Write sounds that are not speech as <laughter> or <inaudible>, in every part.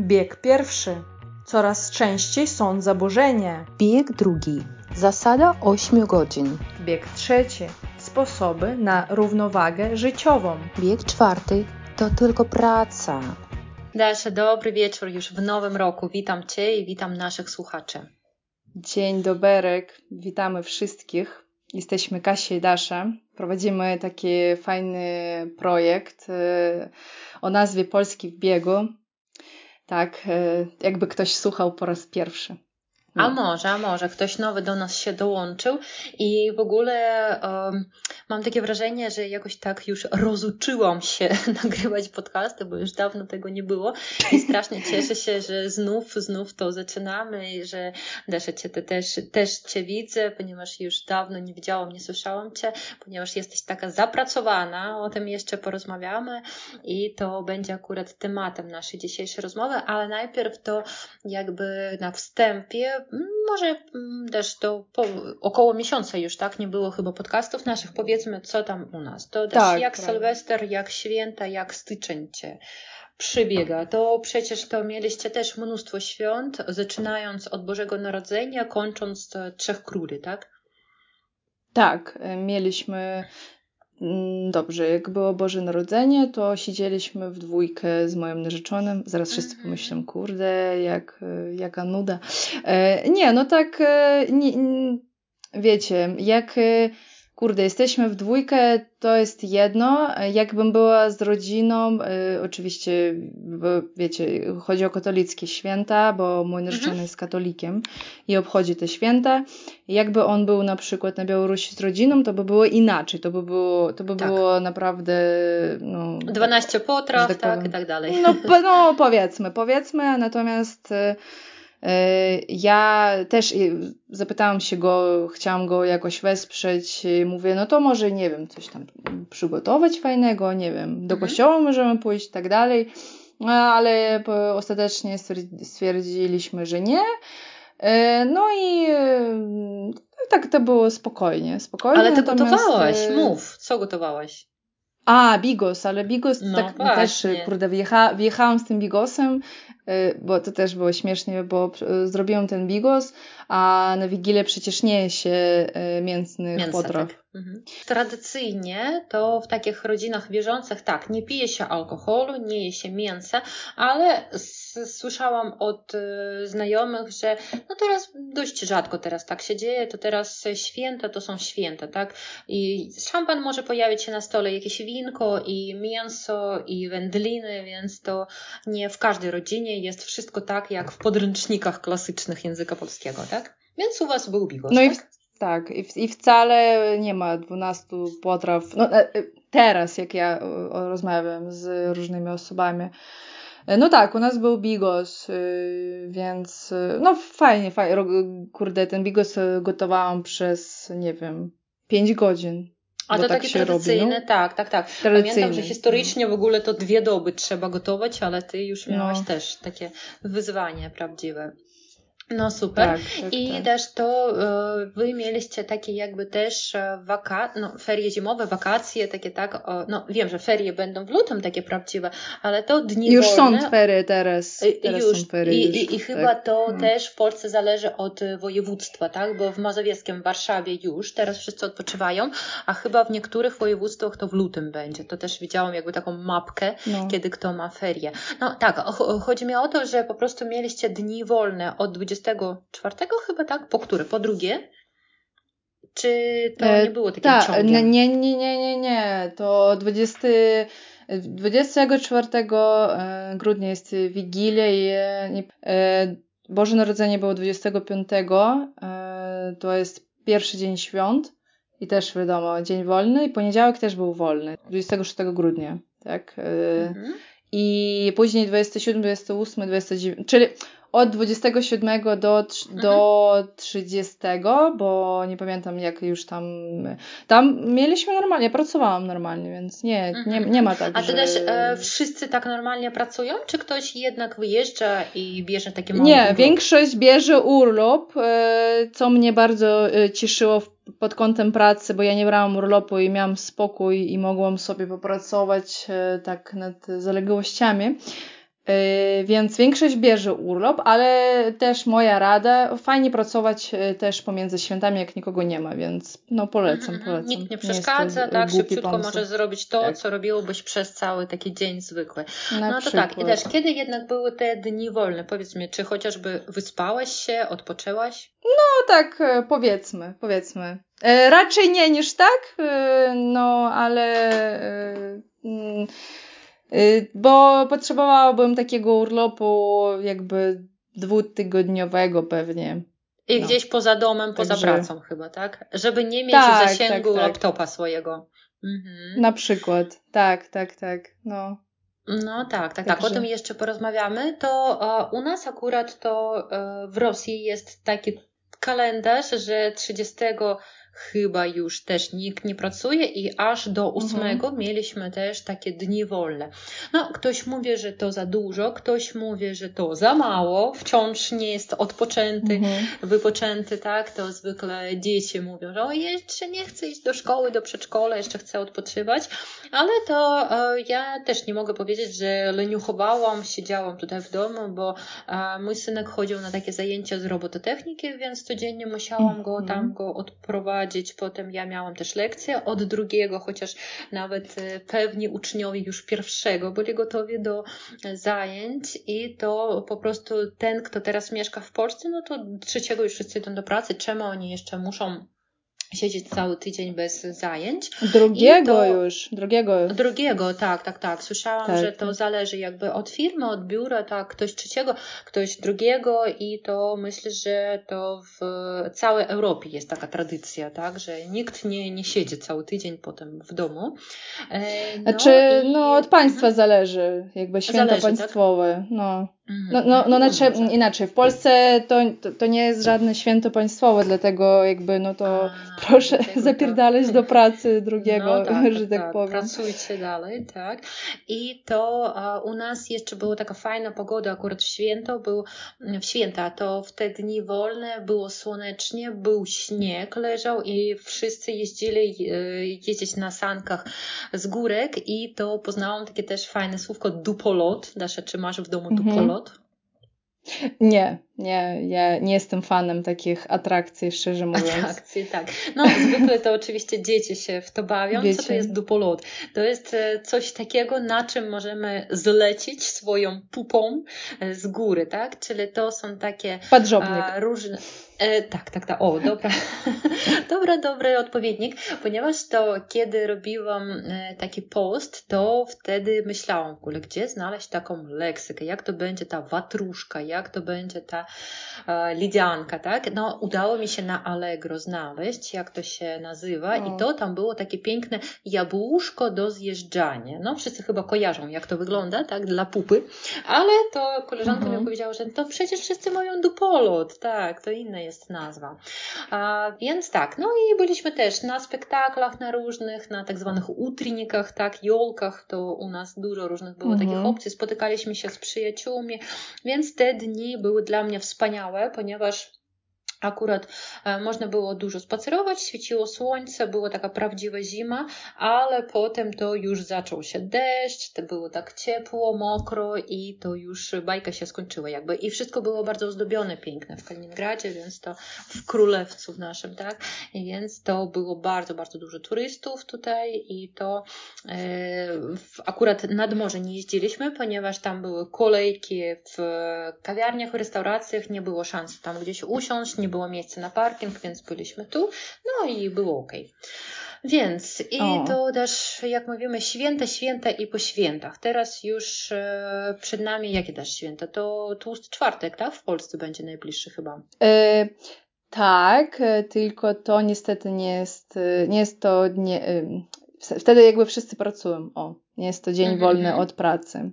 Bieg pierwszy. Coraz częściej są zaburzenia. Bieg drugi. Zasada 8 godzin. Bieg trzeci. Sposoby na równowagę życiową. Bieg czwarty to tylko praca. Dasza, dobry wieczór już w nowym roku. Witam Cię i witam naszych słuchaczy. Dzień doberek. Witamy wszystkich. Jesteśmy Kasia i Dasza. Prowadzimy taki fajny projekt y, o nazwie Polski w biegu. Tak, y, jakby ktoś słuchał po raz pierwszy. A może, a może. Ktoś nowy do nas się dołączył i w ogóle um, mam takie wrażenie, że jakoś tak już rozuczyłam się <laughs> nagrywać podcasty, bo już dawno tego nie było i strasznie cieszę się, że znów, znów to zaczynamy i że Desza Cię te też, też Cię widzę, ponieważ już dawno nie widziałam, nie słyszałam Cię, ponieważ jesteś taka zapracowana, o tym jeszcze porozmawiamy i to będzie akurat tematem naszej dzisiejszej rozmowy, ale najpierw to jakby na wstępie może mm, też to po, około miesiąca już, tak? Nie było chyba podcastów naszych. Powiedzmy, co tam u nas. To też tak, jak prawda. Sylwester, jak święta, jak styczeń cię przybiega. To przecież to mieliście też mnóstwo świąt, zaczynając od Bożego Narodzenia, kończąc Trzech Króli, tak? Tak, mieliśmy Mm, dobrze, jak było Boże Narodzenie, to siedzieliśmy w dwójkę z moim narzeczonym. Zaraz wszyscy mhm. pomyślą, kurde, jak, jaka nuda. E, nie, no tak, e, nie, wiecie, jak e, kurde, jesteśmy w dwójkę, to jest jedno. Jakbym była z rodziną, y, oczywiście, wiecie, chodzi o katolickie święta, bo mój narzeczony mhm. jest katolikiem i obchodzi te święta. Jakby on był na przykład na Białorusi z rodziną, to by było inaczej. To by było, to by tak. było naprawdę. No, 12 tak, potraw, tak, tak, i tak dalej. No, no powiedzmy, powiedzmy, natomiast. Y, ja też zapytałam się go, chciałam go jakoś wesprzeć. Mówię, no to może, nie wiem, coś tam przygotować fajnego, nie wiem, do mhm. kościoła możemy pójść i tak dalej. No, ale ostatecznie stwierdziliśmy, że nie. E, no i e, tak to było spokojnie. spokojnie ale ty gotowałaś, mów, co gotowałaś? A, bigos, ale bigos no tak właśnie. też, kurde, wjecha, wjechałam z tym bigosem, bo to też było śmiesznie, bo y, zrobiłam ten bigos, a na Wigilię przecież nie się y, mięsnych Mięsa, potraw. Tak. Mhm. Tradycyjnie to w takich rodzinach wierzących tak, nie pije się alkoholu, nie je się mięsa, ale słyszałam od y, znajomych, że no teraz dość rzadko teraz tak się dzieje, to teraz święta to są święta, tak? I szampan może pojawić się na stole, jakieś winko i mięso i wędliny, więc to nie w każdej rodzinie jest wszystko tak, jak w podręcznikach klasycznych języka polskiego, tak? Więc u Was był bigos, no tak? I tak, i, w, i wcale nie ma 12 potraw. No, e, e, teraz, jak ja rozmawiam z różnymi osobami, e, no tak, u nas był bigos, więc no fajnie, fajnie. Kurde, ten bigos gotowałam przez, nie wiem, 5 godzin. A to tak takie tradycyjne, robi, no? tak, tak, tak. Pamiętam, że historycznie w ogóle to dwie doby trzeba gotować, ale ty już miałaś no. też takie wyzwanie prawdziwe. No super. Tak, tak, I tak. też to e, wy mieliście takie jakby też e, waka no, ferie zimowe, wakacje, takie tak, no wiem, że ferie będą w lutym takie prawdziwe, ale to dni Już wolne, są ferie teraz. teraz już, są ferie, i, już, i, i chyba tak. to hmm. też w Polsce zależy od województwa, tak, bo w Mazowieckim, w Warszawie już, teraz wszyscy odpoczywają, a chyba w niektórych województwach to w lutym będzie. To też widziałam jakby taką mapkę, no. kiedy kto ma ferie. No tak, chodzi mi o to, że po prostu mieliście dni wolne od 20 24 chyba, tak? Po które? Po drugie? Czy to e, nie było takim Ta, ciągiem? Nie, nie, nie, nie, nie. To 20, 24 e, grudnia jest Wigilia i e, Boże Narodzenie było 25. To jest pierwszy dzień świąt i też wiadomo, dzień wolny i poniedziałek też był wolny, 26 grudnia, tak? Mhm. I później 27, 28, 29, czyli od 27 do, do 30, mhm. bo nie pamiętam jak już tam. Tam mieliśmy normalnie, pracowałam normalnie, więc nie, nie, mhm. nie ma tak. A to że... też e, wszyscy tak normalnie pracują, czy ktoś jednak wyjeżdża i bierze takie małe Nie, urlop? większość bierze urlop, e, co mnie bardzo e, cieszyło pod kątem pracy, bo ja nie brałam urlopu i miałam spokój i mogłam sobie popracować e, tak nad zaległościami. Yy, więc większość bierze urlop, ale też moja rada, fajnie pracować yy, też pomiędzy świętami, jak nikogo nie ma, więc no polecam, Mhm, polecam. Nikt nie przeszkadza, jest tak, szybciutko pomysł. możesz zrobić to, Tak. co robiłbyś przez cały taki dzień zwykły. Na No to przykład. tak, i też, kiedy jednak były te dni wolne? Powiedz mi, czy chociażby wyspałaś się, odpoczęłaś? No tak, e, powiedzmy, powiedzmy. E, raczej nie niż tak, e, no ale mm, e, bo potrzebowałabym takiego urlopu jakby dwutygodniowego pewnie. I No. gdzieś poza domem, poza Także- pracą chyba, tak? Żeby nie mieć Tak, w zasięgu tak, tak. laptopa swojego. Mhm. Na przykład. Tak, tak, tak. No. No tak, tak, tak. O tym jeszcze porozmawiamy. To u nas akurat to e, w Rosji jest taki kalendarz, że 30 chyba już też nikt nie pracuje i aż do 8 Mhm. mieliśmy też takie dni wolne. No, ktoś mówi, że to za dużo, ktoś mówi, że to za mało, wciąż nie jest odpoczęty Mhm. wypoczęty, tak, to zwykle dzieci mówią, że o, jeszcze nie chcę iść do szkoły, do przedszkola, jeszcze chcę odpoczywać, ale to e, ja też nie mogę powiedzieć, że leniuchowałam, siedziałam tutaj w domu, bo e, mój synek chodził na takie zajęcia z robototechniki, więc codziennie musiałam go Mhm. tam go odprowadzić, potem ja miałam też lekcje od drugiego, chociaż nawet e, pewni uczniowie już pierwszego byli gotowi do zajęć i to po prostu ten, kto teraz mieszka w Polsce, no to trzeciego już wszyscy idą do pracy. Czemu oni jeszcze muszą siedzieć cały tydzień bez zajęć? Drugiego to- już, drugiego. Drugiego, tak, tak, tak. Słyszałam, Tak, że to tak. zależy jakby od firmy, od biura, tak, ktoś trzeciego, ktoś drugiego i to myślę, że to w całej Europie jest taka tradycja, tak, że nikt nie, nie siedzi cały tydzień potem w domu. E, no Znaczy, i- no od państwa zależy, jakby święta Zależy, tak? państwowe. No. Mhm. No, no, no znaczy, może. inaczej, w Polsce to, to, to nie jest żadne święto państwowe, dlatego jakby no to A, proszę dlatego to- zapierdalać do pracy drugiego, No tak, <laughs> że tak, powiem. Pracujcie dalej, tak. I to a, u nas jeszcze była taka fajna pogoda, akurat w święto, był w święta, to w te dni wolne, było słonecznie, był śnieg, leżał i wszyscy jeździli e, jeździć na sankach z górek i to poznałam takie też fajne słówko dupolot. Dasza, czy masz w domu Mhm. Dupolot? Nie, nie, ja nie jestem fanem takich atrakcji, szczerze mówiąc. Atrakcji, tak. No, zwykle to oczywiście dzieci się w to bawią. Co to Wiecie. jest dupolot? To jest e, coś takiego, na czym możemy zlecić swoją pupą e, z góry, tak? Czyli to są takie Podżobnik. a, różne. E, tak, tak, tak. O, dobra. <laughs> dobra, dobry odpowiednik, ponieważ to kiedy robiłam e, taki post, to wtedy myślałam w ogóle, gdzie znaleźć taką leksykę, jak to będzie ta watruszka, jak to będzie ta e, lidianka, tak? No, udało mi się na Allegro znaleźć, jak to się nazywa O. i to tam było takie piękne jabłuszko do zjeżdżania. No, wszyscy chyba kojarzą, jak to wygląda, tak, dla pupy, ale to koleżanka Mhm. mi powiedziała, że to przecież wszyscy mają dupolot, tak, to inna jest nazwa. A, więc tak, no i byliśmy też na spektaklach, na różnych, na tak zwanych utrinikach, tak, jolkach, to u nas dużo różnych było Mhm. takich opcji, spotykaliśmy się z przyjaciółmi, więc te dni były dla mnie wspaniałe, ponieważ Akurat e, można było dużo spacerować, świeciło słońce, była taka prawdziwa zima, ale potem to już zaczął się deszcz, to było tak ciepło, mokro i to już bajka się skończyła jakby. I wszystko było bardzo ozdobione, piękne w Kaliningradzie, więc to w Królewcu w naszym, tak? Więc to było bardzo, bardzo dużo turystów tutaj i to e, akurat nad morze nie jeździliśmy, ponieważ tam były kolejki w kawiarniach, restauracjach, nie było szans tam gdzieś usiąść, nie było miejsca na parking, więc byliśmy tu, no i było ok. Więc i O. to też, jak mówimy, święta, święta i po świętach. Teraz już e, przed nami, jakie też święta? To tłusty czwartek, tak? W Polsce będzie najbliższy chyba. E, tak, e, tylko to niestety nie jest, e, nie jest to, nie, e, wtedy jakby wszyscy pracują, o, nie jest to dzień Mhm, wolny mhm. od pracy.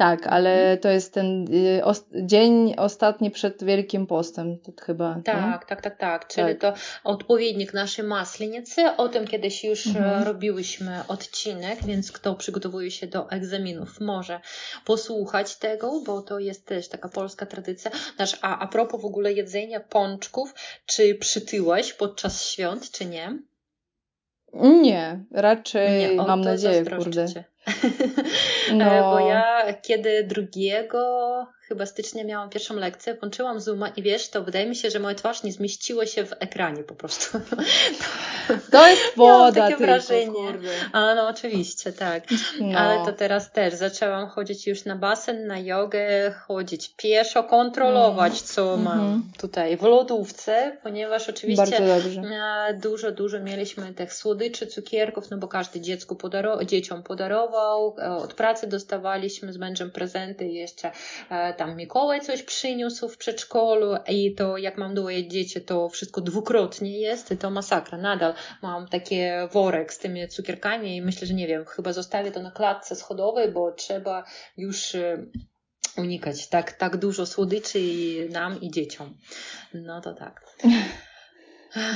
Tak, ale to jest ten e, os, dzień ostatni przed Wielkim Postem, to chyba? Tak, tak, tak, tak. Czyli Tak. to odpowiednik naszej maslenicy. O tym kiedyś już e, Mhm. robiłyśmy odcinek, więc kto przygotowuje się do egzaminów może posłuchać tego, bo to jest też taka polska tradycja. Znaczy, a, a propos w ogóle jedzenia pączków, czy przytyłaś podczas świąt, czy nie? Nie, raczej Nie, mam nadzieję, kurde. Cię. <laughs> No. Bo ja kiedy drugiego chyba stycznia miałam pierwszą lekcję, włączyłam Zooma i wiesz, to wydaje mi się, że moja twarz nie zmieściła się w ekranie po prostu. <laughs> To jest woda takie tylko, wrażenie. Kurde. A no oczywiście, tak. No. Ale to teraz też zaczęłam chodzić już na basen, na jogę, chodzić pieszo, kontrolować, mm. co mm -hmm. mam tutaj w lodówce, ponieważ oczywiście e, dużo, dużo mieliśmy tych słodyczy, cukierków, no bo każdy dziecku podaro dzieciom podarował, e, od pracy dostawaliśmy z mężem prezenty jeszcze e, tam Mikołaj coś przyniósł w przedszkolu i to jak mam dwoje dzieci, to wszystko dwukrotnie jest i to masakra. Nadal mam taki worek z tymi cukierkami i myślę, że nie wiem, chyba zostawię to na klatce schodowej, bo trzeba już e, unikać tak, tak dużo słodyczy i nam i dzieciom. No to tak. <laughs>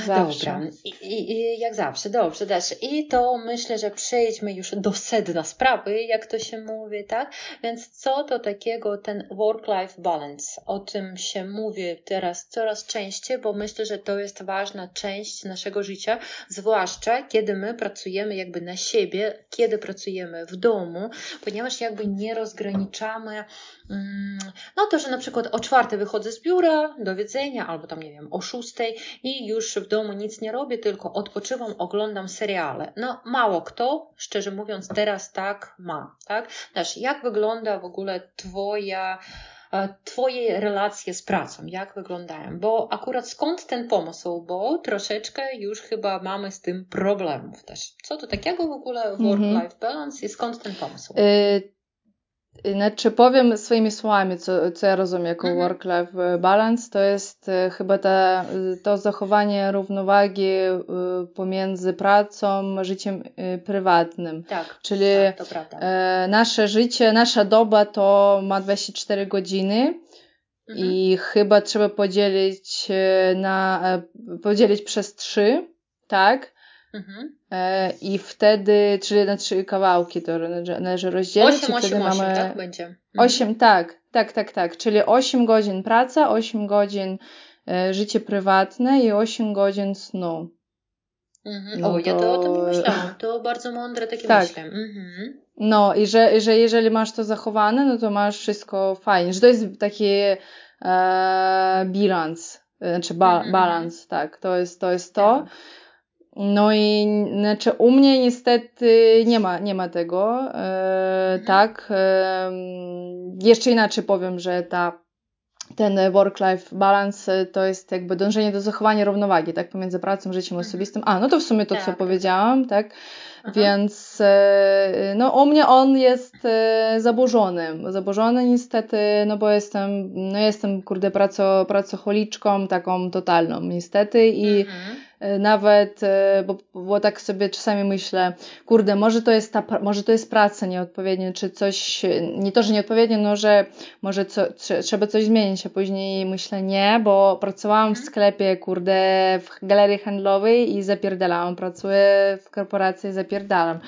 Zawsze. Dobra. I, i, jak zawsze, dobrze, też. I to myślę, że przejdźmy już do sedna sprawy, jak to się mówi, tak? Więc co to takiego ten work-life balance? O tym się mówi teraz coraz częściej, bo myślę, że to jest ważna część naszego życia, zwłaszcza kiedy my pracujemy jakby na siebie, kiedy pracujemy w domu, ponieważ jakby nie rozgraniczamy mm, no to, że na przykład o czwartej wychodzę z biura, do wiedzenia, albo tam, nie wiem, o szóstej i już już w domu nic nie robię, tylko odpoczywam, oglądam seriale. No mało kto, szczerze mówiąc, teraz tak ma, tak? Też jak wygląda w ogóle twoja e, Twoje relacje z pracą, jak wyglądają? Bo akurat skąd ten pomysł? Bo troszeczkę już chyba mamy z tym problemów też. Co to takiego w ogóle mhm. work-life balance i skąd ten pomysł? Y znaczy powiem swoimi słowami, co, co ja rozumiem jako mhm. work-life balance, to jest e, chyba ta, to zachowanie równowagi e, pomiędzy pracą, życiem e, prywatnym. Tak, Czyli tak, prawda. nasze życie, nasza doba to ma 24 godziny mhm. i chyba trzeba podzielić na, podzielić przez 3, tak? Mhm. E, I wtedy, czyli na trzy kawałki to należy rozdzielić. 8, 8, 8, mamy... tak będzie. Mhm. 8, tak, tak, tak, tak. Czyli 8 godzin praca, 8 godzin e, życie prywatne i 8 godzin snu. Mhm. No o, to... ja to o tym nie myślałam. To bardzo mądre takie tak. myślę. Mhm. No i że, że jeżeli masz to zachowane, no to masz wszystko fajnie. Że to jest taki e, bilans, znaczy ba, mhm. balans, tak. To jest to. Jest to. Tak. No i znaczy u mnie niestety nie ma, nie ma tego, e, tak. E, jeszcze inaczej powiem, że ta ten work-life balance to jest jakby dążenie do zachowania równowagi, tak, pomiędzy pracą, życiem mhm. osobistym. A, no to w sumie to, tak. co powiedziałam, tak. Aha. Więc e, no u mnie on jest e, zaburzony. Zaburzony niestety, no bo jestem, no jestem kurde praco, pracocholiczką taką totalną niestety i mhm. E, nawet, bo, bo tak sobie czasami myślę, kurde, może to jest ta, może to jest praca nieodpowiednia, czy coś, nie to, że nieodpowiednie, no, że może co, trzeba coś zmienić, a później myślę nie, bo pracowałam w mhm. sklepie, kurde, w galerii handlowej i zapierdalałam, pracuję w korporacji, zapierdalam zapierdalam.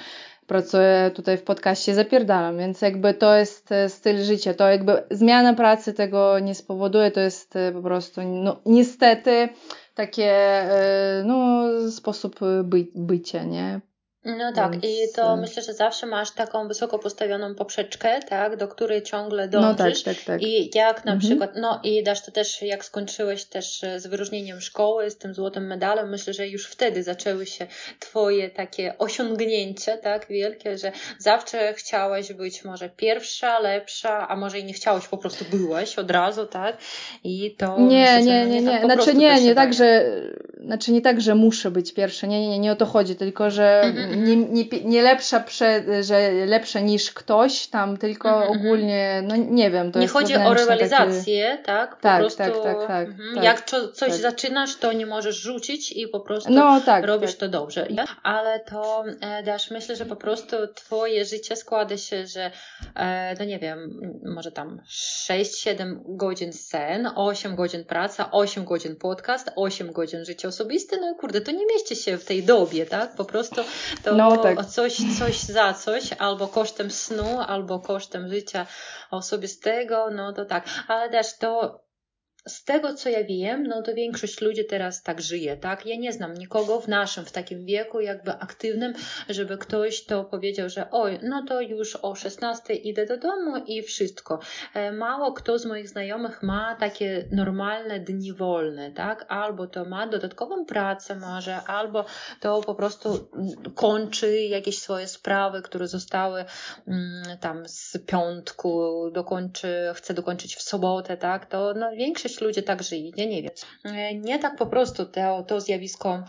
Pracuję tutaj w podcaście, zapierdalam, więc jakby to jest e, styl życia. To jakby zmiana pracy tego nie spowoduje, to jest e, po prostu, no niestety, takie, e, no, sposób by, bycia, nie? No tak, Więc... i to myślę, że zawsze masz taką wysoko postawioną poprzeczkę, tak, do której ciągle dążysz. No tak, tak, tak. I jak na mhm. przykład, no i dasz to też, jak skończyłeś też e, z wyróżnieniem szkoły, z tym złotym medalem, myślę, że już wtedy zaczęły się Twoje takie osiągnięcia, tak, wielkie, że zawsze chciałaś być może pierwsza, lepsza, a może i nie chciałaś, po prostu byłeś od razu, tak, i to. Nie, myślę, nie, nie, nie, tak znaczy nie, nie tak, że, znaczy nie tak, że muszę być pierwsza, nie, nie, nie, nie o to chodzi, tylko że. Mhm nie, nie, nie lepsza, prze, że lepsze niż ktoś tam, tylko mm -hmm. ogólnie, no nie wiem, to nie jest chodzi o rywalizację, tak? Po tak, prostu, tak, tak, tak, tak Jak co, coś tak. zaczynasz, to nie możesz rzucić i po prostu no, tak, robisz tak. to dobrze. Ale to, e, Dasz, myślę, że po prostu twoje życie składa się, że e, no nie wiem, może tam 6-7 godzin sen, 8 godzin praca, 8 godzin podcast, 8 godzin życia osobiste, no kurde, to nie mieści się w tej dobie, tak? Po prostu to no, tak. coś, coś za coś, albo kosztem snu, albo kosztem życia osobistego, no to tak. Ale też to z tego, co ja wiem, no to większość ludzi teraz tak żyje, tak? Ja nie znam nikogo w naszym, w takim wieku jakby aktywnym, żeby ktoś to powiedział, że oj, no to już o 16 idę do domu i wszystko. E, mało kto z moich znajomych ma takie normalne dni wolne, tak? Albo to ma dodatkową pracę może, albo to po prostu kończy jakieś swoje sprawy, które zostały mm, tam z piątku, dokończy, chce dokończyć w sobotę, tak? To no, większość ludzi tak żyje, ja nie wiem. E, nie tak po prostu to, to zjawisko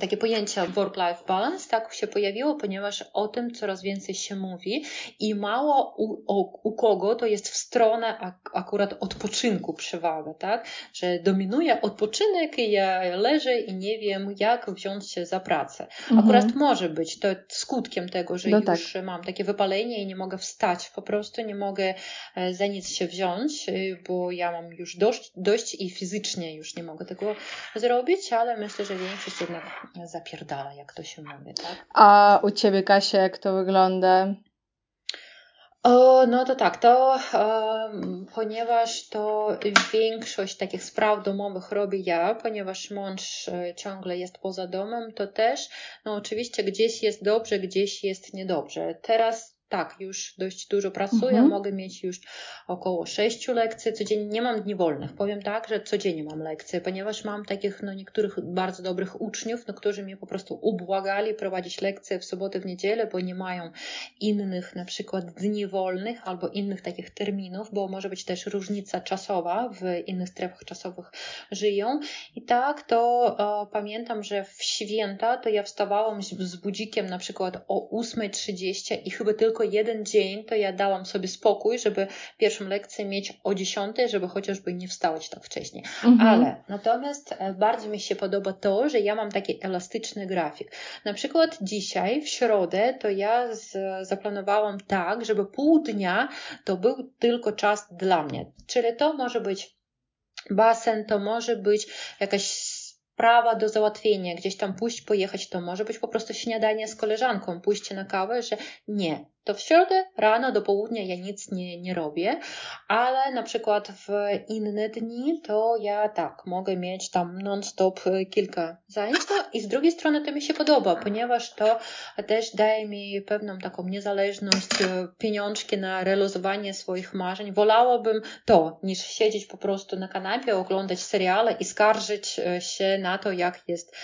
takie pojęcie work-life balance tak się pojawiło, ponieważ o tym coraz więcej się mówi i mało u, o, u kogo to jest w stronę ak akurat odpoczynku przewaga, tak? Że dominuje odpoczynek i ja leżę i nie wiem, jak wziąć się za pracę. Mhm. Akurat może być to skutkiem tego, że no już tak. mam takie wypalenie i nie mogę wstać, po prostu nie mogę e, za nic się wziąć, e, bo ja mam już dość, dość i fizycznie już nie mogę tego zrobić, ale myślę, że większość jednak zapierdala, jak to się mówi, tak? A u Ciebie, Kasia, jak to wygląda? O, no to tak, to um, ponieważ to większość takich spraw domowych robię ja, ponieważ mąż e, ciągle jest poza domem, to też, no oczywiście gdzieś jest dobrze, gdzieś jest niedobrze. Teraz tak, już dość dużo pracuję, mhm. mogę mieć już około sześciu lekcji codziennie. Nie mam dni wolnych. Powiem tak, że codziennie mam lekcje, ponieważ mam takich no, niektórych bardzo dobrych uczniów, no, którzy mnie po prostu ubłagali prowadzić lekcje w sobotę, w niedzielę, bo nie mają innych na przykład dni wolnych albo innych takich terminów, bo może być też różnica czasowa, w innych strefach czasowych żyją. I tak to e, pamiętam, że w święta to ja wstawałam z, z budzikiem na przykład o 8.30 i chyba tylko tylko jeden dzień, to ja dałam sobie spokój, żeby pierwszą lekcję mieć o 10, żeby chociażby nie wstać tak wcześnie. Mhm. Ale natomiast e, bardzo mi się podoba to, że ja mam taki elastyczny grafik. Na przykład dzisiaj, w środę, to ja z, zaplanowałam tak, żeby pół dnia to był tylko czas dla mnie. Czyli to może być basen, to może być jakaś sprawa do załatwienia, gdzieś tam pójść, pojechać, to może być po prostu śniadanie z koleżanką, pójście na kawę, że nie, to w środę rano do południa ja nic nie, nie robię, ale na przykład w inne dni to ja tak, mogę mieć tam non-stop kilka zajęć no, i z drugiej strony to mi się podoba, ponieważ to też daje mi pewną taką niezależność, pieniążki na realizowanie swoich marzeń. Wolałabym to, niż siedzieć po prostu na kanapie, oglądać seriale i skarżyć się na to, jak jest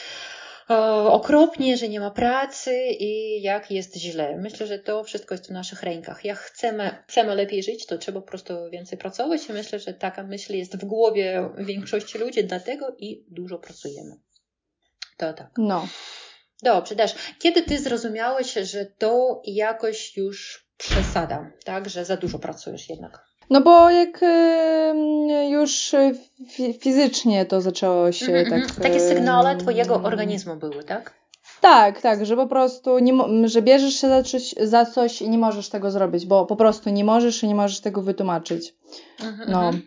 okropnie, że nie ma pracy i jak jest źle. Myślę, że to wszystko jest w naszych rękach. Jak chcemy, chcemy lepiej żyć, to trzeba po prostu więcej pracować i myślę, że taka myśl jest w głowie większości ludzi, dlatego i dużo pracujemy. To tak. No. Dobrze, też. Kiedy ty zrozumiałeś, że to jakoś już przesada, tak? Że za dużo pracujesz jednak? No bo jak już fizycznie to zaczęło się mm tak... Takie sygnale twojego organizmu były, tak? Tak, tak, że po prostu nie, że bierzesz się za coś, za coś i nie możesz tego zrobić, bo po prostu nie możesz i nie możesz tego wytłumaczyć. Mm -hmm.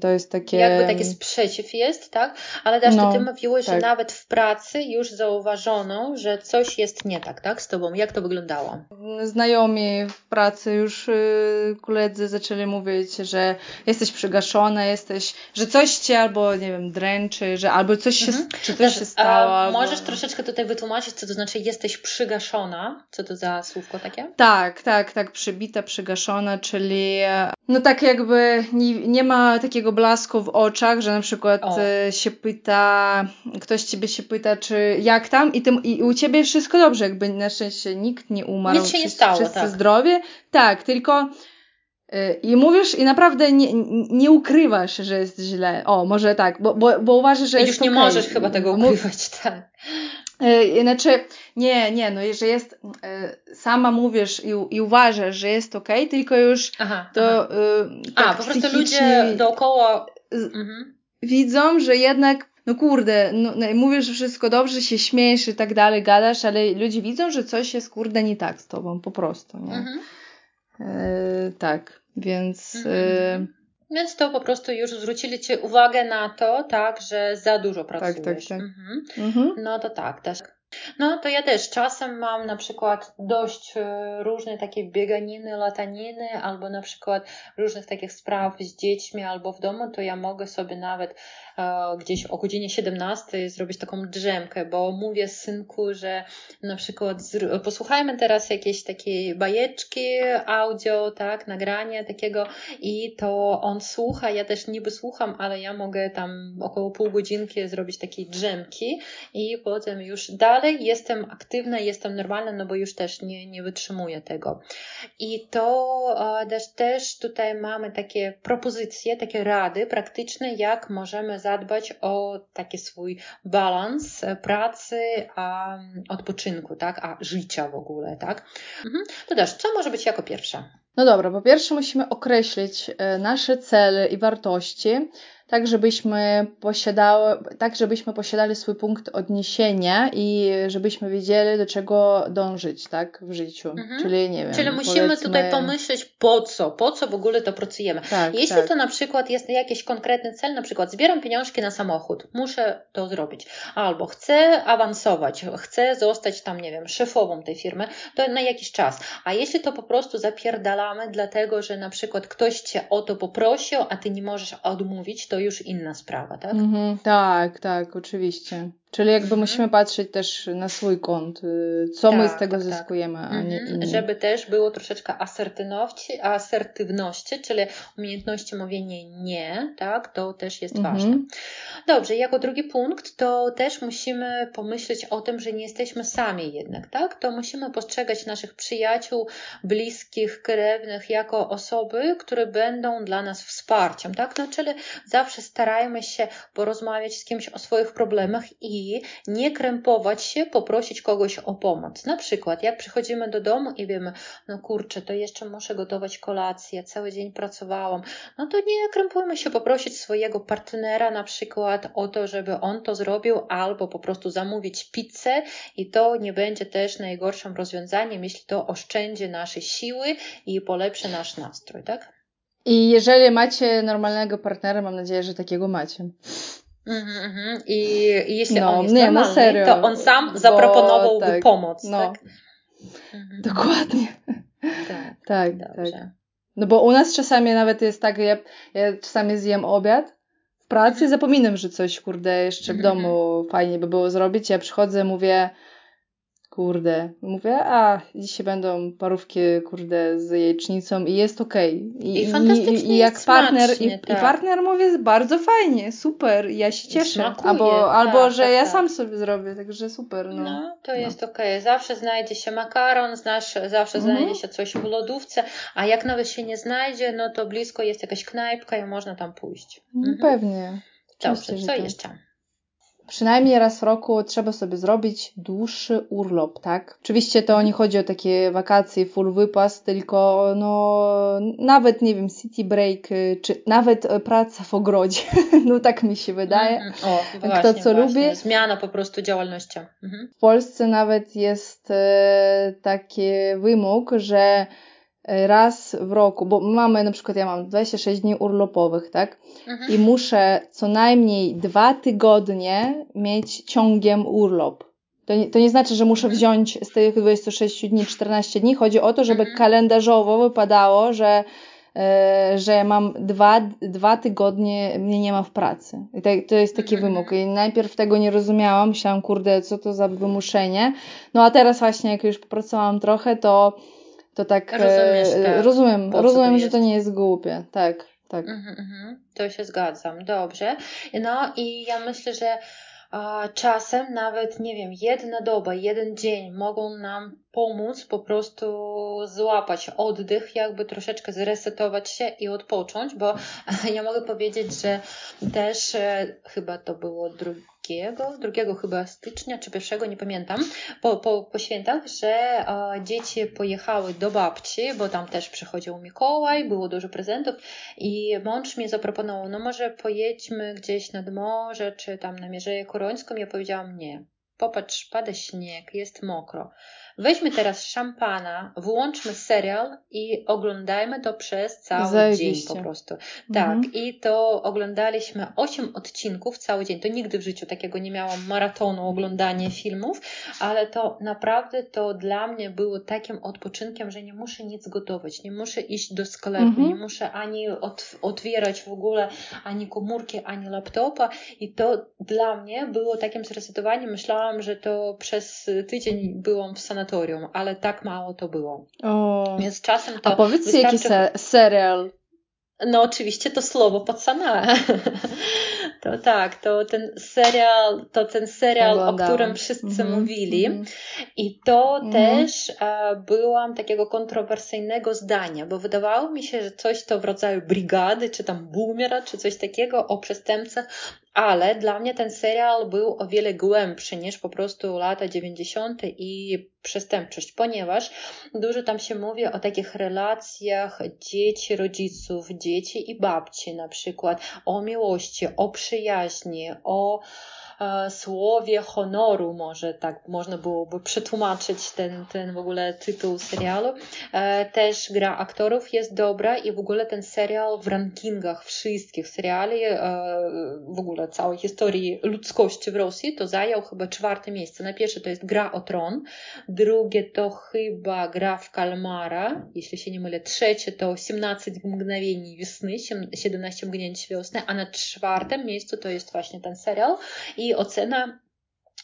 To jest takie. Jakby taki sprzeciw jest, tak? Ale też no, ty mówiłeś, tak. że nawet w pracy już zauważono, że coś jest nie tak, tak? Z tobą. Jak to wyglądało? Znajomi w pracy już yy, koledzy zaczęli mówić, że jesteś przygaszona, jesteś, że coś cię albo, nie wiem, dręczy, że albo coś się, mhm. czy coś się stało. A albo... Możesz troszeczkę tutaj wytłumaczyć, co to znaczy jesteś przygaszona? Co to za słówko takie? Tak, tak, tak, przybita, przygaszona, czyli no tak jakby nie, nie ma takiego blasku w oczach, że na przykład o. E, się pyta, ktoś ciebie się pyta, czy jak tam i, tym, i u ciebie wszystko dobrze, jakby na szczęście nikt nie umarł. Nic się nie stało, wszyscy tak. zdrowie. Tak, tylko e, i mówisz i naprawdę nie, nie ukrywasz, że jest źle. O, może tak, bo, bo, bo uważasz, że I jest już nie okay. możesz chyba tego ukrywać, <laughs> tak. E, znaczy, nie, nie, no jeżeli jest, sama mówisz i, i uważasz, że jest ok, tylko już aha, to aha. tak A, po prostu ludzie dookoła mhm. widzą, że jednak no kurde, no, no, mówisz, że wszystko dobrze, się śmiejesz i tak dalej, gadasz, ale ludzie widzą, że coś jest kurde nie tak z tobą, po prostu, nie? Mhm. E, tak, więc... Mhm. E, więc to po prostu już zwrócili Ci uwagę na to, tak, że za dużo pracujesz. Tak, tak, tak. Mhm. Mhm. No to tak, też. No to ja też czasem mam na przykład dość e, różne takie bieganiny, lataniny, albo na przykład różnych takich spraw z dziećmi albo w domu, to ja mogę sobie nawet gdzieś o godzinie 17 zrobić taką drzemkę, bo mówię synku, że na przykład posłuchajmy teraz jakiejś takiej bajeczki, audio, tak, nagrania takiego i to on słucha, ja też niby słucham, ale ja mogę tam około pół godzinki zrobić takiej drzemki i potem już dalej jestem aktywna, jestem normalna, no bo już też nie, nie wytrzymuję tego. I to też, też tutaj mamy takie propozycje, takie rady praktyczne, jak możemy zadbać o taki swój balans pracy, a odpoczynku, tak, a życia w ogóle, tak. Mhm. To też, co może być jako pierwsze? No dobra, po pierwsze musimy określić e, nasze cele i wartości, tak żebyśmy posiadały, tak żebyśmy posiadali swój punkt odniesienia i żebyśmy wiedzieli, do czego dążyć, tak, w życiu. Mhm. Czyli nie wiem. Czyli musimy powiedzmy... tutaj pomyśleć po co, po co w ogóle to pracujemy. Tak, Jeśli tak. to na przykład jest jakiś konkretny cel, na przykład zbieram pieniążki na samochód, muszę to zrobić. Albo chcę awansować, chcę zostać tam, nie wiem, szefową tej firmy, to na jakiś czas. A jeśli to po prostu zapierdalamy, dlatego że na przykład ktoś cię o to poprosił, a ty nie możesz odmówić, to już inna sprawa, tak? Mhm, tak, tak, oczywiście. Czyli jakby mhm. musimy patrzeć też na swój kąt, y, co tak, my z tak, tego tak, zyskujemy, tak. a nie mhm. inni. Żeby też było troszeczkę asertywności, asertywności, czyli umiejętności mówienia nie, tak, to też jest mhm. ważne. Dobrze, jako drugi punkt, to też musimy pomyśleć o tym, że nie jesteśmy sami jednak, tak? To musimy postrzegać naszych przyjaciół, bliskich, krewnych jako osoby, które będą dla nas wsparciem, tak? No, czyli zawsze starajmy się porozmawiać z kimś o swoich problemach i i nie krępować się, poprosić kogoś o pomoc. Na przykład, jak przychodzimy do domu i wiemy, no kurczę, to jeszcze muszę gotować kolację, cały dzień pracowałam, no to nie krępujmy się poprosić swojego partnera na przykład o to, żeby on to zrobił, albo po prostu zamówić pizzę i to nie będzie też najgorszym rozwiązaniem, jeśli to oszczędzi nasze siły i polepszy nasz nastrój, tak? I jeżeli macie normalnego partnera, mam nadzieję, że takiego macie. Mm-hmm. I, I, jeśli no, on jest nie, no serio, to on sam zaproponowałby tak, pomoc, no, tak? Mm-hmm. Dokładnie. Tak, tak, tak. No bo u nas czasami nawet jest tak, ja, ja czasami zjem obiad w pracy, mm-hmm. zapominam, że coś, kurde, jeszcze w mhm. domu fajnie by było zrobić. Ja przychodzę, mówię, Kurde, mówię, a dzisiaj będą parówki, kurde, z jajecznicą i jest okej. Okay. I, I, fantastycznie i, i jak partner, i, tak. i partner mówi, bardzo fajnie, super, ja się cieszę. Smakuje, albo, tak, albo że tak, ja tak. sam sobie zrobię, także super. No, no to no. jest okej. Okay. Zawsze znajdzie się makaron, znasz, zawsze mhm. znajdzie się coś w lodówce, a jak nawet się nie znajdzie, no to blisko jest jakaś knajpka i można tam pójść. Mhm. Pewnie. Dobrze, co tak. jeszcze? Przynajmniej raz w roku trzeba sobie zrobić dłuższy urlop, tak? Oczywiście to nie chodzi o takie wakacje, full wypas, tylko no nawet, nie wiem, city break, y, czy nawet e, praca w ogrodzie. <laughs> no tak mi się wydaje. Mm, o, właśnie, Kto co właśnie. lubi. Zmiana po prostu działalności. Mhm. W Polsce nawet jest e, taki wymóg, że raz w roku, bo mamy na przykład, ja mam 26 dni urlopowych, tak? Mhm. I muszę co najmniej dwa tygodnie mieć ciągiem urlop. To nie, to nie znaczy, że muszę mhm. wziąć z tych 26 dni 14 dni. Chodzi o to, żeby mhm. kalendarzowo wypadało, że, e, że mam dwa, dwa tygodnie mnie nie ma w pracy. I to, to jest taki mhm. wymóg. I najpierw tego nie rozumiałam. Myślałam, kurde, co to za wymuszenie. No a teraz właśnie, jak już popracowałam trochę, to to tak, Rozumiesz, e, tak rozumiem, rozumiem, że to nie jest głupie, tak, tak. Mhm, mhm. To się zgadzam, dobrze. No i ja myślę, że a czasem nawet, nie wiem, jedna doba, jeden dzień mogą nam pomóc po prostu złapać oddech, jakby troszeczkę zresetować się i odpocząć, bo <laughs> ja mogę powiedzieć, że też e, chyba to było drugi drugiego, drugiego chyba stycznia czy pierwszego, nie pamiętam, po, po, po świętach, że e, dzieci pojechały do babci, bo tam też przychodził Mikołaj, było dużo prezentów i mąż mi zaproponował, no może pojedźmy gdzieś nad morze, czy tam na Mierzeję Korońską. Ja powiedziałam nie. Popatrz, pada śnieg, jest mokro weźmy teraz szampana, wyłączmy serial i oglądajmy to przez cały Zajebiście. dzień po prostu. Tak, mhm. i to oglądaliśmy 8 odcinków cały dzień. To nigdy w życiu takiego nie miałam maratonu oglądania filmów, ale to naprawdę to dla mnie było takim odpoczynkiem, że nie muszę nic gotować, nie muszę iść do sklepu, mhm. nie muszę ani od, otwierać w ogóle ani komórki, ani laptopa i to dla mnie było takim zresetowaniem. Myślałam, że to przez tydzień byłam w sanatorium, ale tak mało to było. O. Więc czasem to. A powiedz wystarczy... jaki se serial no oczywiście to słowo pacana. <laughs> to tak, to ten serial, to ten serial, o którym wszyscy mm-hmm, mówili. Mm-hmm. I to mm-hmm. też e, byłam takiego kontrowersyjnego zdania, bo wydawało mi się, że coś to w rodzaju brigady, czy tam boomera, czy coś takiego o przestępcach, ale dla mnie ten serial był o wiele głębszy niż po prostu lata 90. i przestępczość, ponieważ dużo tam się mówi o takich relacjach dzieci, rodziców, dzieci i babci na przykład, o miłości, o przyjaźni, o słowie honoru, może tak można byłoby przetłumaczyć ten, ten w ogóle tytuł serialu. E, też gra aktorów jest dobra i w ogóle ten serial w rankingach wszystkich seriali, e, w ogóle całej historii ludzkości w Rosji, to zajął chyba czwarte miejsce. Na pierwsze to jest Gra o Tron, drugie to chyba Gra w Kalmara, jeśli się nie mylę, trzecie to 17 mgnowień wiosny, 17 mgnień wiosny, a na czwartym miejscu to jest właśnie ten serial i ocena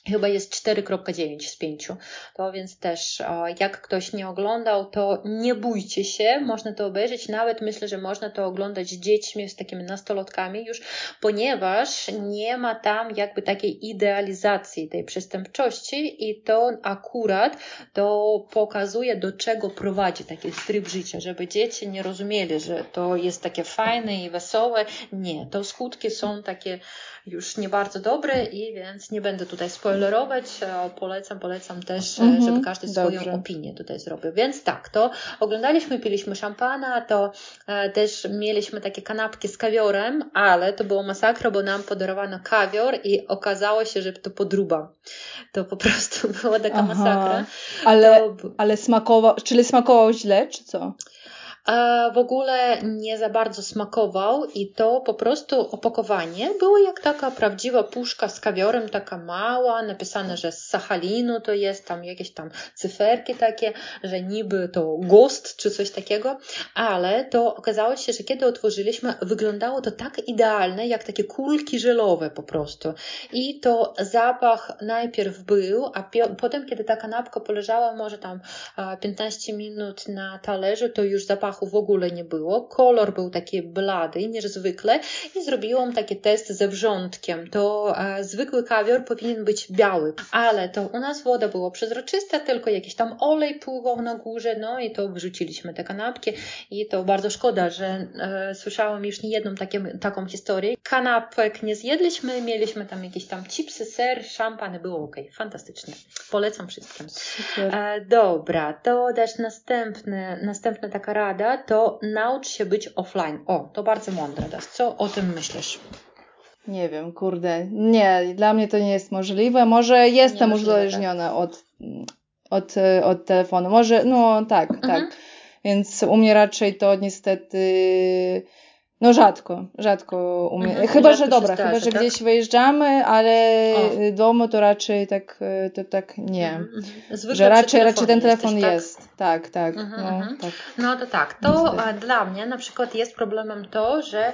chyba jest 4.9 z 5. To więc też, jak ktoś nie oglądał, to nie bójcie się, można to obejrzeć. Nawet myślę, że można to oglądać z dziećmi, z takimi nastolatkami już, ponieważ nie ma tam jakby takiej idealizacji tej przestępczości i to akurat to pokazuje, do czego prowadzi taki tryb życia, żeby dzieci nie rozumieli, że to jest takie fajne i wesołe. Nie, to skutki są takie już nie bardzo dobre i więc nie będę tutaj spoilerować. Polecam, polecam też, mm -hmm, żeby każdy dobrze. swoją opinię tutaj zrobił. Więc tak, to oglądaliśmy, piliśmy szampana, to e, też mieliśmy takie kanapki z kawiorem, ale to było masakra, bo nam podarowano kawior i okazało się, że to podruba. To po prostu była taka Aha, masakra. Ale, to... ale smakował, czyli smakował źle, czy co? W ogóle nie za bardzo smakował i to po prostu opakowanie było jak taka prawdziwa puszka z kawiorem, taka mała, napisane, że z Sachalinu to jest, tam jakieś tam cyferki takie, że niby to gost czy coś takiego, ale to okazało się, że kiedy otworzyliśmy, wyglądało to tak idealne, jak takie kulki żelowe po prostu. I to zapach najpierw był, a potem, kiedy ta kanapka poleżała może tam 15 minut na talerzu, to już zapach zapachu w ogóle nie było. Kolor był taki blady niż zwykle i zrobiłam taki test ze wrzątkiem. To e, zwykły kawior powinien być biały, ale to u nas woda była przezroczysta, tylko jakiś tam olej pływał na górze, no i to wrzuciliśmy te kanapki i to bardzo szkoda, że e, słyszałam już nie jedną takim, taką historię. Kanapek nie zjedliśmy, mieliśmy tam jakieś tam chipsy, ser, szampan, było ok, fantastycznie. Polecam wszystkim. E, dobra, to też następny, następna taka rada, to naucz się być offline. O, to bardzo mądre. Co o tym myślisz? Nie wiem, kurde. Nie, dla mnie to nie jest możliwe. Może jestem uzależniona tak? od, od, od telefonu. Może, no tak, mhm. tak. Więc u mnie raczej to niestety no rzadko, rzadko umiem. Mhm, chyba, że dobra, chyba, że tak? gdzieś wyjeżdżamy, ale o. domu to raczej tak, to tak nie. Mhm, mhm. że raczej, raczej ten telefon jesteś, jest. Tak, tak. tak no, tak. no to tak. To Niestety. dla mnie na przykład jest problemem to, że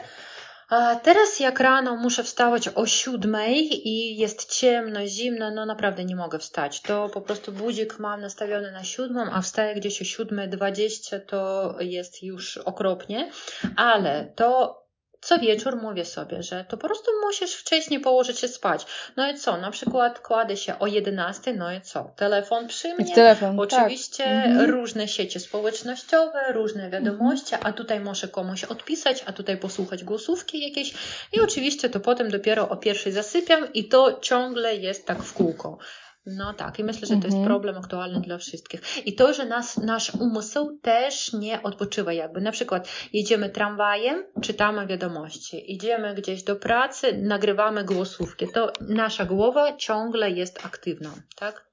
teraz jak rano muszę wstawać o siódmej i jest ciemno, zimno, no naprawdę nie mogę wstać. To po prostu budzik mam nastawiony na siódmą, a wstaję gdzieś o siódmej dwadzieścia, to jest już okropnie, ale to co wieczór mówię sobie, że to po prostu musisz wcześniej położyć się spać. No i co? Na przykład kładę się o 11, no i co? Telefon przy mnie. Telefon, tak. Oczywiście tak. różne sieci społecznościowe, różne wiadomości, a tutaj muszę komuś odpisać, a tutaj posłuchać głosówki jakieś i oczywiście to potem dopiero o pierwszej zasypiam i to ciągle jest tak w kółko. No tak, i myślę, że to jest mhm. problem aktualny dla wszystkich. I to, że nas, nasz umysł też nie odpoczywa jakby. Na przykład jedziemy tramwajem, czytamy wiadomości, idziemy gdzieś do pracy, nagrywamy głosówki. To nasza głowa ciągle jest aktywna, tak?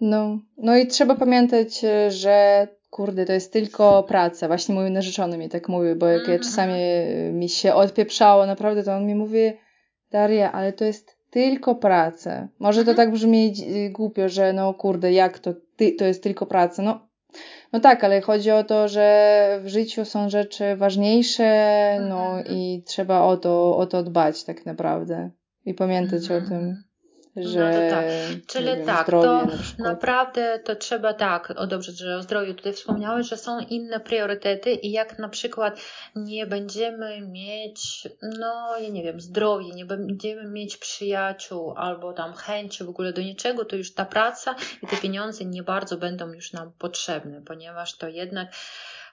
No, no i trzeba pamiętać, e, że kurde, to jest tylko praca. Właśnie mój narzeczony mi tak mówi, bo jak ja Mhm. czasami e, mi się odpieprzało, naprawdę, to on mi mówi, Daria, ale to jest tylko praca. Może to Mhm. tak brzmi dzi- głupio, że no kurde, jak to, ty, to jest tylko praca. No, no tak, ale chodzi o to, że w życiu są rzeczy ważniejsze, no Mhm. i trzeba o to, o to dbać tak naprawdę. I pamiętać o Mhm. Tym, No to że tak. Czyli wiem, tak, zdrowie to na naprawdę to trzeba tak, o dobrze, że o zdrowiu tutaj wspomniałeś, że są inne priorytety i jak na przykład nie będziemy mieć, no ja nie wiem, zdrowie, nie będziemy mieć przyjaciół albo tam chęci w ogóle do niczego, to już ta praca i te pieniądze nie bardzo będą już nam potrzebne, ponieważ to jednak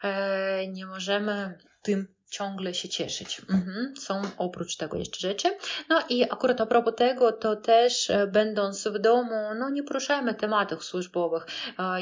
e, nie możemy tym ciągle się cieszyć. Mhm. Są oprócz tego jeszcze rzeczy. No i akurat a propos tego, to też e, będąc w domu, no nie poruszajmy tematów służbowych.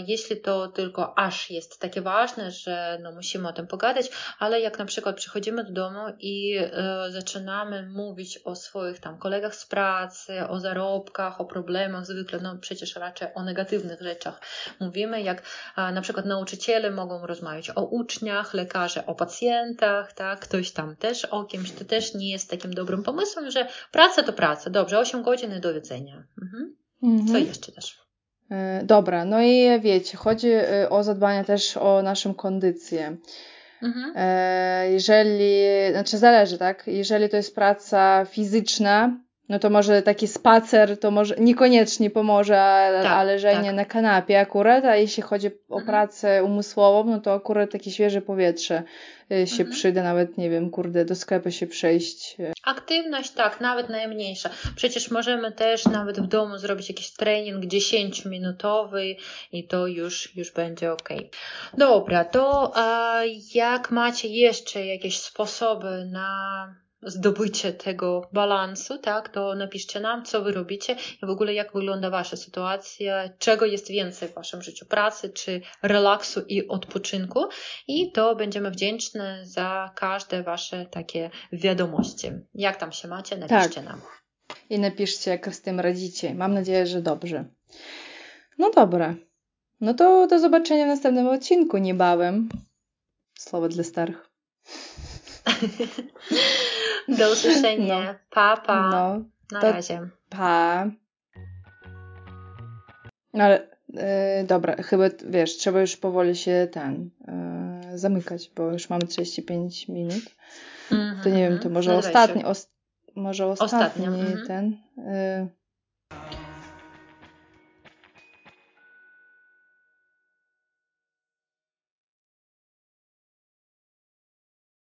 Jeśli to tylko aż jest takie ważne, że no musimy o tym pogadać, ale jak na przykład przychodzimy do domu i e, zaczynamy mówić o swoich tam kolegach z pracy, o zarobkach, o problemach, zwykle no przecież raczej o negatywnych rzeczach mówimy, jak na przykład nauczyciele mogą rozmawiać o uczniach, lekarze o pacjentach, tak, ktoś tam też o kimś, to też nie jest takim dobrym pomysłem, że praca to praca, dobrze, 8 godzin do widzenia. Mhm. Mhm. Co jeszcze też? Dobra, no i wiecie, chodzi e, o zadbanie też o naszą kondycję. Mhm. E, Jeżeli, znaczy zależy, tak? Jeżeli to jest praca fizyczna, no to może taki spacer to może niekoniecznie pomoże, ale, Tak, ale leżenie tak. na kanapie akurat, a jeśli chodzi o Mhm. pracę umysłową, no to akurat takie świeże powietrze e, się Mhm. przyda, nawet nie wiem, kurde, do sklepu się przejść. e, Aktywność, tak, nawet najmniejsza. Przecież możemy też nawet w domu zrobić jakiś trening 10-minutowy i to już, już będzie ok. Dobra, to a, jak macie jeszcze jakieś sposoby na zdobycie tego balansu, tak, to napiszcie nam, co wy robicie i w ogóle jak wygląda wasza sytuacja, czego jest więcej w waszym życiu, pracy czy relaksu i odpoczynku i to będziemy wdzięczne za każde wasze takie wiadomości. Jak tam się macie, napiszcie nam. I napiszcie, jak z tym radzicie. Mam nadzieję, że dobrze. No dobra. No to do zobaczenia w następnym odcinku niebawem. Słowo dla starych. <laughs> Do usłyszenia. Pa, pa. No, Na to- razie. pa. No ale e, dobra, chyba wiesz, trzeba już powoli się ten e, zamykać, bo już mamy 35 minut. To nie wiem, to może Nagraj się. ostatni, os, może ostatni Ostatnio, mhm. ten. E,